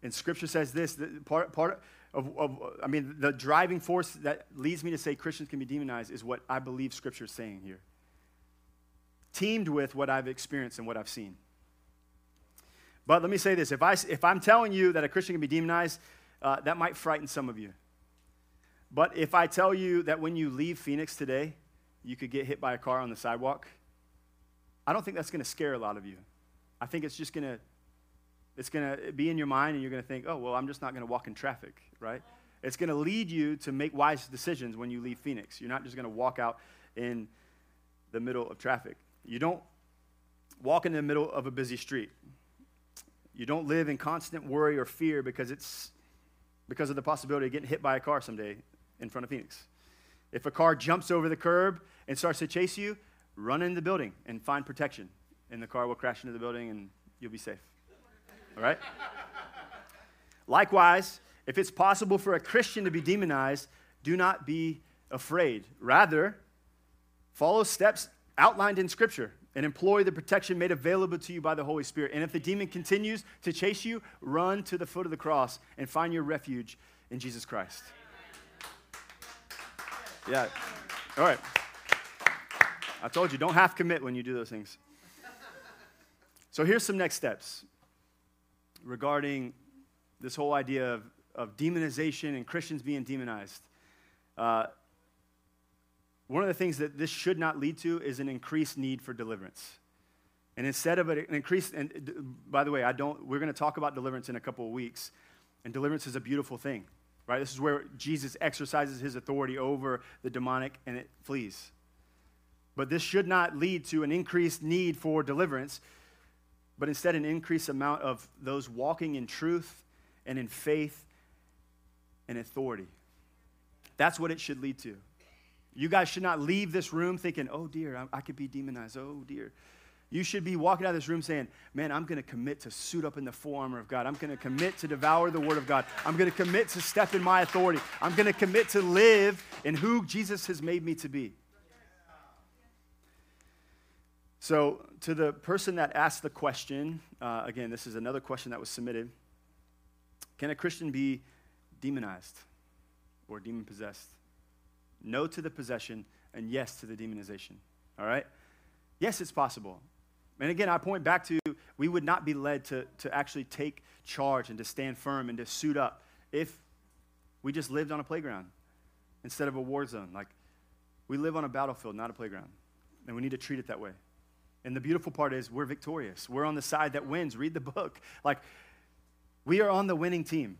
And scripture says this part, part of, of, I mean, the driving force that leads me to say Christians can be demonized is what I believe scripture is saying here. Teamed with what I've experienced and what I've seen. But let me say this if, I, if I'm telling you that a Christian can be demonized, uh, that might frighten some of you. But if I tell you that when you leave Phoenix today, you could get hit by a car on the sidewalk, I don't think that's going to scare a lot of you. I think it's just going to it's going to be in your mind and you're going to think, "Oh, well, I'm just not going to walk in traffic," right? It's going to lead you to make wise decisions when you leave Phoenix. You're not just going to walk out in the middle of traffic. You don't walk in the middle of a busy street. You don't live in constant worry or fear because it's because of the possibility of getting hit by a car someday in front of Phoenix. If a car jumps over the curb and starts to chase you, run in the building and find protection. And the car will crash into the building and you'll be safe. All right? Likewise, if it's possible for a Christian to be demonized, do not be afraid. Rather, follow steps outlined in Scripture and employ the protection made available to you by the Holy Spirit. And if the demon continues to chase you, run to the foot of the cross and find your refuge in Jesus Christ. Yeah. All right. I told you, don't half commit when you do those things. So here's some next steps regarding this whole idea of, of demonization and Christians being demonized. Uh, one of the things that this should not lead to is an increased need for deliverance. And instead of an increased, and by the way, I don't, we're going to talk about deliverance in a couple of weeks. And deliverance is a beautiful thing, right? This is where Jesus exercises his authority over the demonic and it flees. But this should not lead to an increased need for deliverance, but instead an increased amount of those walking in truth and in faith and authority. That's what it should lead to. You guys should not leave this room thinking, oh dear, I, I could be demonized. Oh dear. You should be walking out of this room saying, Man, I'm going to commit to suit up in the full armor of God. I'm going to commit to devour the word of God. I'm going to commit to step in my authority. I'm going to commit to live in who Jesus has made me to be. So, to the person that asked the question, uh, again, this is another question that was submitted Can a Christian be demonized or demon possessed? no to the possession, and yes to the demonization. All right? Yes, it's possible. And again, I point back to we would not be led to, to actually take charge and to stand firm and to suit up if we just lived on a playground instead of a war zone. Like, we live on a battlefield, not a playground. And we need to treat it that way. And the beautiful part is we're victorious. We're on the side that wins. Read the book. *laughs* Like, we are on the winning team.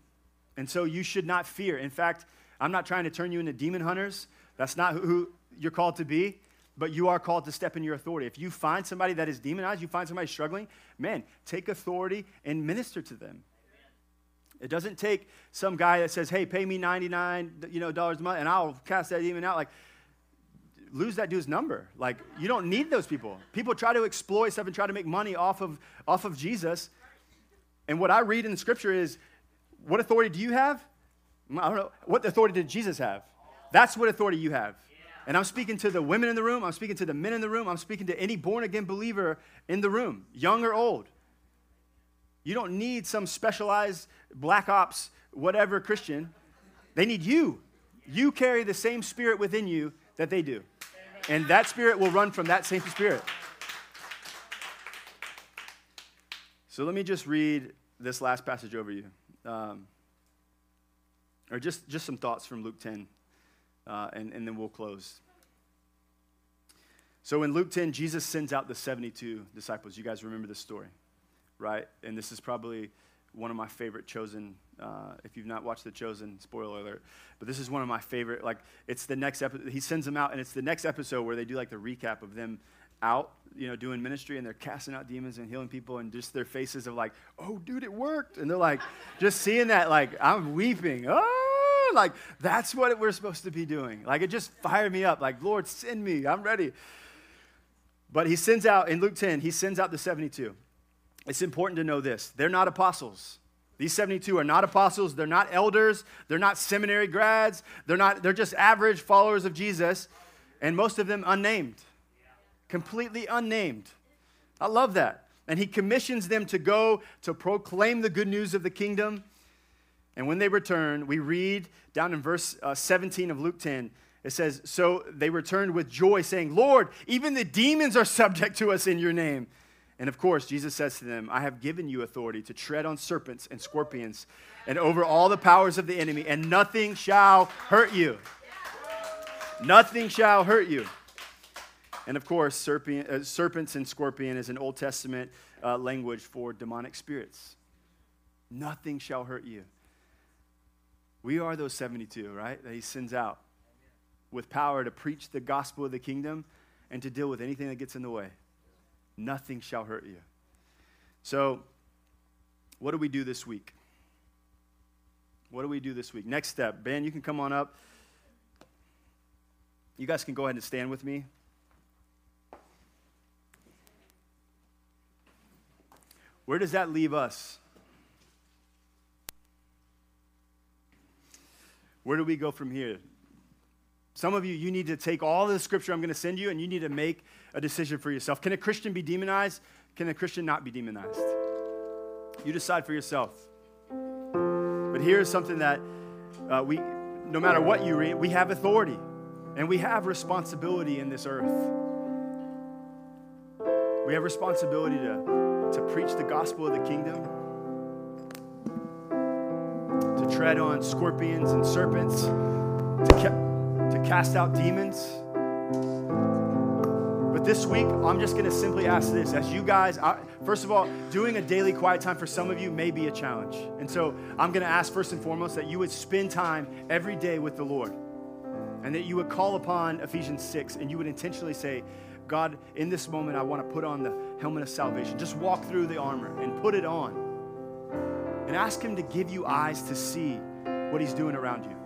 And so you should not fear. In fact, I'm not trying to turn you into demon hunters. That's not who you're called to be, but you are called to step in your authority. If you find somebody that is demonized, you find somebody struggling, man, take authority and minister to them. It doesn't take some guy that says, "Hey, pay me 99, you know, dollars a month and I'll cast that demon out." Like lose that dude's number. Like you don't need those people. People try to exploit stuff and try to make money off of off of Jesus. And what I read in the scripture is, what authority do you have? I don't know. What authority did Jesus have? That's what authority you have. And I'm speaking to the women in the room. I'm speaking to the men in the room. I'm speaking to any born again believer in the room, young or old. You don't need some specialized black ops, whatever Christian. They need you. You carry the same spirit within you that they do. And that spirit will run from that same spirit. So let me just read this last passage over you. Um, or just, just some thoughts from Luke 10, uh, and, and then we'll close. So in Luke 10, Jesus sends out the 72 disciples. You guys remember this story, right? And this is probably one of my favorite chosen uh, if you've not watched the chosen spoiler alert but this is one of my favorite like it's the next episode he sends them out and it's the next episode where they do like the recap of them out you know doing ministry and they're casting out demons and healing people and just their faces of like oh dude it worked and they're like just seeing that like i'm weeping oh like, that's what we're supposed to be doing. Like, it just fired me up. Like, Lord, send me. I'm ready. But he sends out, in Luke 10, he sends out the 72. It's important to know this they're not apostles. These 72 are not apostles. They're not elders. They're not seminary grads. They're, not, they're just average followers of Jesus, and most of them unnamed. Completely unnamed. I love that. And he commissions them to go to proclaim the good news of the kingdom and when they return, we read down in verse uh, 17 of Luke 10, it says, So they returned with joy, saying, Lord, even the demons are subject to us in your name. And of course, Jesus says to them, I have given you authority to tread on serpents and scorpions and over all the powers of the enemy, and nothing shall hurt you. Nothing shall hurt you. And of course, serpent, uh, serpents and scorpion is an Old Testament uh, language for demonic spirits. Nothing shall hurt you. We are those 72, right? That he sends out with power to preach the gospel of the kingdom and to deal with anything that gets in the way. Nothing shall hurt you. So, what do we do this week? What do we do this week? Next step. Ben, you can come on up. You guys can go ahead and stand with me. Where does that leave us? Where do we go from here? Some of you, you need to take all the scripture I'm going to send you and you need to make a decision for yourself. Can a Christian be demonized? Can a Christian not be demonized? You decide for yourself. But here's something that uh, we, no matter what you read, we have authority and we have responsibility in this earth. We have responsibility to, to preach the gospel of the kingdom to tread on scorpions and serpents, to, ca- to cast out demons. But this week, I'm just going to simply ask this. As you guys, I, first of all, doing a daily quiet time for some of you may be a challenge. And so I'm going to ask first and foremost that you would spend time every day with the Lord and that you would call upon Ephesians 6 and you would intentionally say, God, in this moment, I want to put on the helmet of salvation. Just walk through the armor and put it on and ask Him to give you eyes to see what He's doing around you.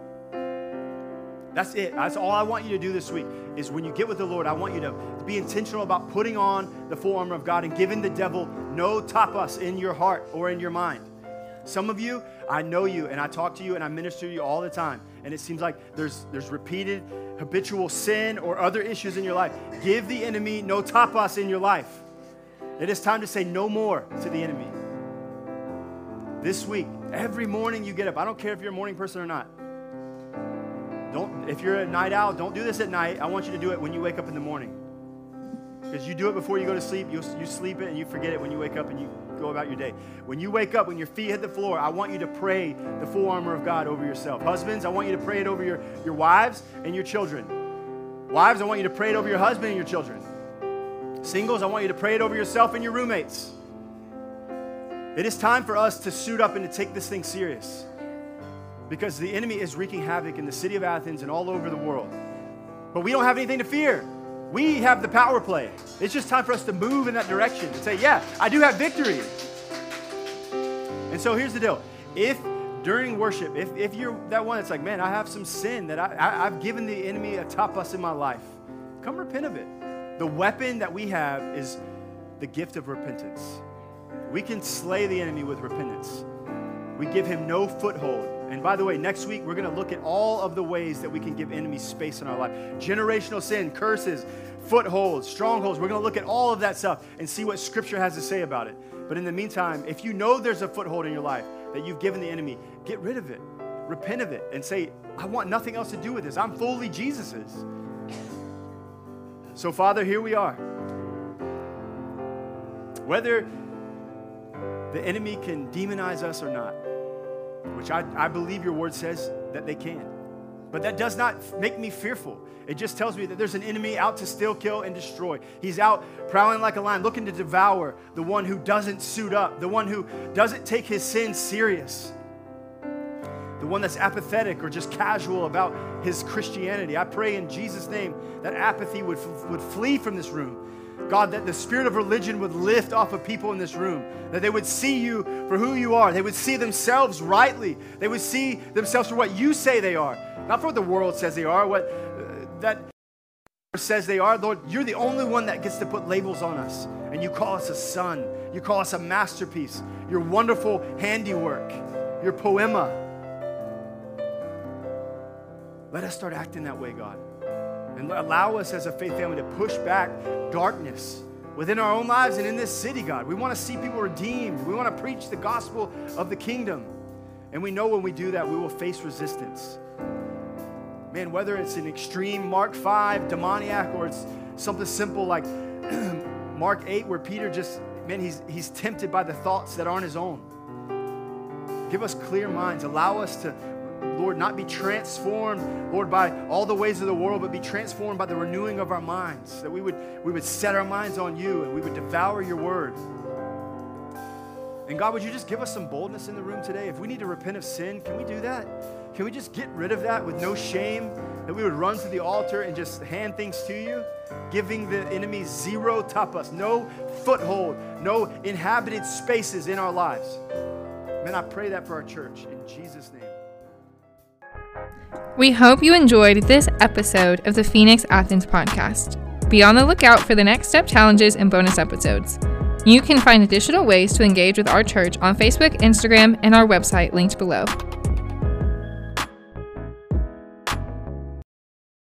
That's it. That's all I want you to do this week is when you get with the Lord, I want you to be intentional about putting on the full armor of God and giving the devil no topos in your heart or in your mind. Some of you, I know you and I talk to you and I minister to you all the time. And it seems like there's, there's repeated habitual sin or other issues in your life. Give the enemy no topos in your life. It is time to say no more to the enemy. This week, every morning you get up. I don't care if you're a morning person or not. Don't, if you're a night owl, don't do this at night. I want you to do it when you wake up in the morning. Because you do it before you go to sleep, you, you sleep it and you forget it when you wake up and you go about your day. When you wake up, when your feet hit the floor, I want you to pray the full armor of God over yourself. Husbands, I want you to pray it over your, your wives and your children. Wives, I want you to pray it over your husband and your children. Singles, I want you to pray it over yourself and your roommates. It is time for us to suit up and to take this thing serious. Because the enemy is wreaking havoc in the city of Athens and all over the world. But we don't have anything to fear. We have the power play. It's just time for us to move in that direction and say, yeah, I do have victory. And so here's the deal. If during worship, if, if you're that one that's like, man, I have some sin that I, I, have given the enemy a topos in my life, come repent of it. The weapon that we have is the gift of repentance. We can slay the enemy with repentance. We give him no foothold. And by the way, next week we're going to look at all of the ways that we can give enemies space in our life generational sin, curses, footholds, strongholds. We're going to look at all of that stuff and see what Scripture has to say about it. But in the meantime, if you know there's a foothold in your life that you've given the enemy, get rid of it, repent of it, and say, I want nothing else to do with this. I'm fully Jesus's. So, Father, here we are. Whether the enemy can demonize us or not, which I, I believe your word says that they can. But that does not make me fearful. It just tells me that there's an enemy out to steal, kill, and destroy. He's out prowling like a lion, looking to devour the one who doesn't suit up, the one who doesn't take his sin serious, the one that's apathetic or just casual about his Christianity. I pray in Jesus' name that apathy would, would flee from this room God, that the spirit of religion would lift off of people in this room, that they would see you for who you are. They would see themselves rightly. They would see themselves for what you say they are, not for what the world says they are, what uh, that says they are. Lord, you're the only one that gets to put labels on us. And you call us a son. You call us a masterpiece. Your wonderful handiwork. Your poiema. Let us start acting that way, God. And allow us as a faith family to push back darkness within our own lives and in this city, God. We want to see people redeemed. We want to preach the gospel of the kingdom. And we know when we do that, we will face resistance. Man, whether it's an extreme Mark 5 demoniac or it's something simple like *clears throat* Mark 8, where Peter just, man, he's, he's tempted by the thoughts that aren't his own. Give us clear minds. Allow us to Lord, not be transformed, Lord, by all the ways of the world, but be transformed by the renewing of our minds. That we would, we would set our minds on you and we would devour your word. And God, would you just give us some boldness in the room today? If we need to repent of sin, can we do that? Can we just get rid of that with no shame? That we would run to the altar and just hand things to you, giving the enemy zero topos, no foothold, no inhabited spaces in our lives. Man, I pray that for our church in Jesus' name. We hope you enjoyed this episode of the Phoenix Athens podcast. Be on the lookout for the next step challenges and bonus episodes. You can find additional ways to engage with our church on Facebook, Instagram, and our website linked below.